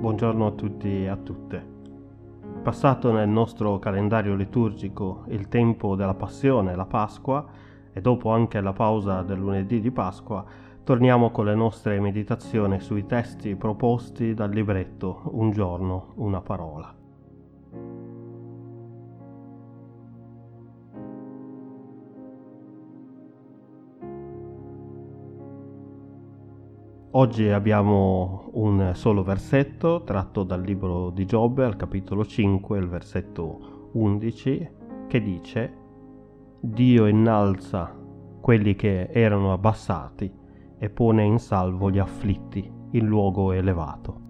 Buongiorno a tutti e a tutte. Passato nel nostro calendario liturgico il tempo della Passione, la Pasqua, e dopo anche la pausa del lunedì di Pasqua, torniamo con le nostre meditazioni sui testi proposti dal libretto Un giorno, una parola. Oggi abbiamo un solo versetto tratto dal libro di Giobbe al capitolo 5, il versetto 11, che dice Dio innalza quelli che erano abbassati e pone in salvo gli afflitti in luogo elevato.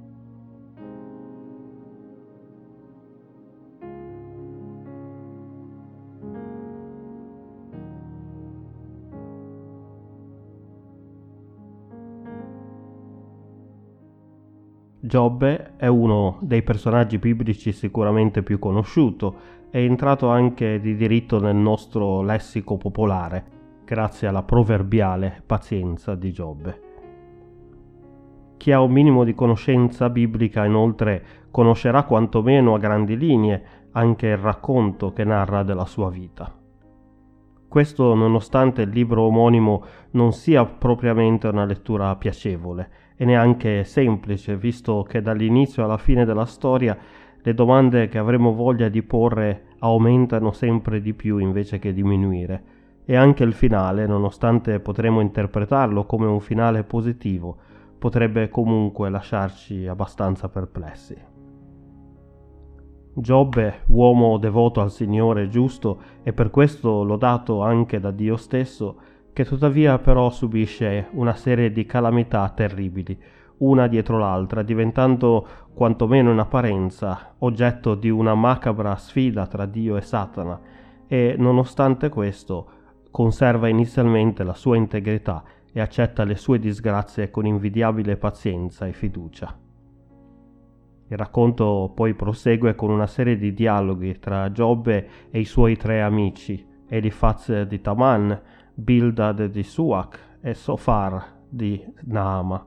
Giobbe è uno dei personaggi biblici sicuramente più conosciuto, è entrato anche di diritto nel nostro lessico popolare, grazie alla proverbiale pazienza di Giobbe. Chi ha un minimo di conoscenza biblica inoltre conoscerà quantomeno a grandi linee anche il racconto che narra della sua vita. Questo nonostante il libro omonimo non sia propriamente una lettura piacevole, e neanche semplice, visto che dall'inizio alla fine della storia le domande che avremo voglia di porre aumentano sempre di più invece che diminuire. E anche il finale, nonostante potremo interpretarlo come un finale positivo, potrebbe comunque lasciarci abbastanza perplessi. Giobbe, uomo devoto al Signore giusto e per questo lodato anche da Dio stesso, che tuttavia però subisce una serie di calamità terribili, una dietro l'altra, diventando quantomeno in apparenza oggetto di una macabra sfida tra Dio e Satana, e nonostante questo conserva inizialmente la sua integrità e accetta le sue disgrazie con invidiabile pazienza e fiducia. Il racconto poi prosegue con una serie di dialoghi tra Giobbe e i suoi tre amici, Elifaz di Taman, Bildad di Suak e Sofar di Naama,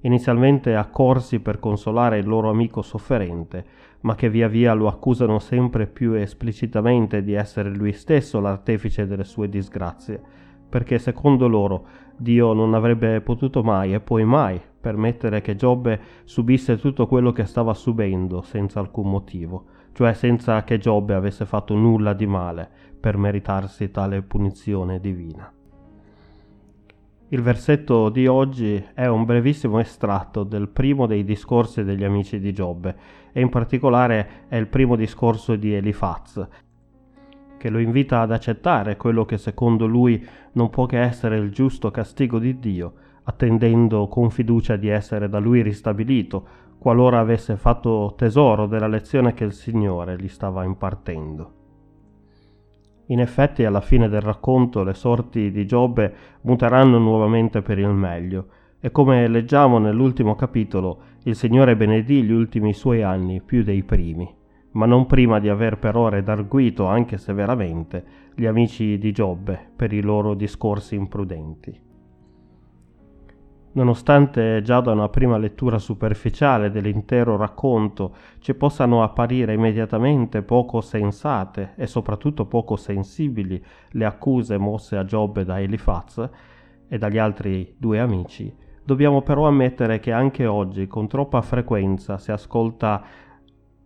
inizialmente accorsi per consolare il loro amico sofferente, ma che via via lo accusano sempre più esplicitamente di essere lui stesso l'artefice delle sue disgrazie, perché secondo loro Dio non avrebbe potuto mai e poi mai permettere che Giobbe subisse tutto quello che stava subendo senza alcun motivo, cioè senza che Giobbe avesse fatto nulla di male per meritarsi tale punizione divina. Il versetto di oggi è un brevissimo estratto del primo dei discorsi degli amici di Giobbe e in particolare è il primo discorso di Elifaz, che lo invita ad accettare quello che secondo lui non può che essere il giusto castigo di Dio, attendendo con fiducia di essere da lui ristabilito, qualora avesse fatto tesoro della lezione che il Signore gli stava impartendo. In effetti alla fine del racconto le sorti di Giobbe muteranno nuovamente per il meglio e come leggiamo nell'ultimo capitolo il Signore benedì gli ultimi suoi anni più dei primi, ma non prima di aver però redarguito anche severamente gli amici di Giobbe per i loro discorsi imprudenti. Nonostante già da una prima lettura superficiale dell'intero racconto ci possano apparire immediatamente poco sensate e soprattutto poco sensibili le accuse mosse a Giobbe da Elifaz e dagli altri due amici, dobbiamo però ammettere che anche oggi con troppa frequenza si ascolta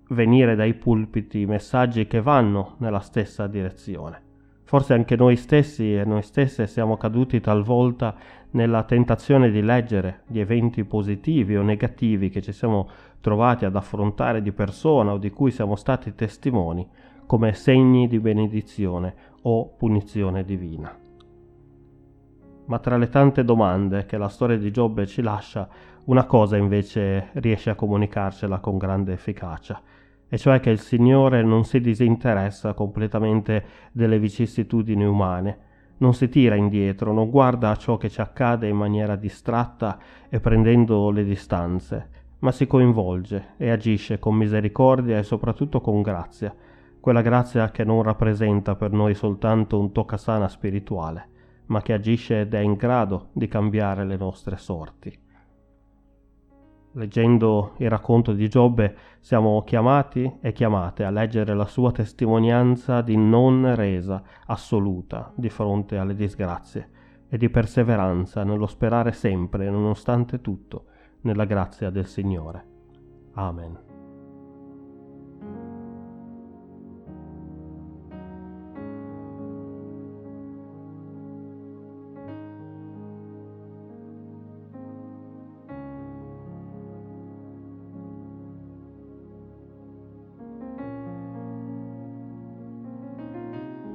venire dai pulpiti messaggi che vanno nella stessa direzione. Forse anche noi stessi e noi stesse siamo caduti talvolta nella tentazione di leggere gli eventi positivi o negativi che ci siamo trovati ad affrontare di persona o di cui siamo stati testimoni come segni di benedizione o punizione divina. Ma tra le tante domande che la storia di Giobbe ci lascia, una cosa invece riesce a comunicarcela con grande efficacia, e cioè che il Signore non si disinteressa completamente delle vicissitudini umane, non si tira indietro, non guarda a ciò che ci accade in maniera distratta e prendendo le distanze, ma si coinvolge e agisce con misericordia e soprattutto con grazia, quella grazia che non rappresenta per noi soltanto un toccasana spirituale, ma che agisce ed è in grado di cambiare le nostre sorti. Leggendo il racconto di Giobbe siamo chiamati e chiamate a leggere la sua testimonianza di non resa assoluta di fronte alle disgrazie e di perseveranza nello sperare sempre, nonostante tutto, nella grazia del Signore. Amen.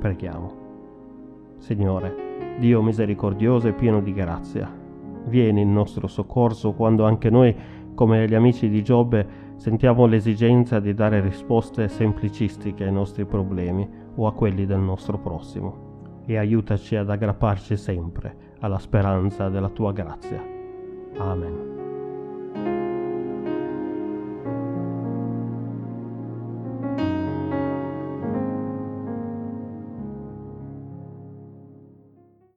Preghiamo. Signore, Dio misericordioso e pieno di grazia, vieni in nostro soccorso quando anche noi, come gli amici di Giobbe, sentiamo l'esigenza di dare risposte semplicistiche ai nostri problemi o a quelli del nostro prossimo e aiutaci ad aggrapparci sempre alla speranza della tua grazia. Amen.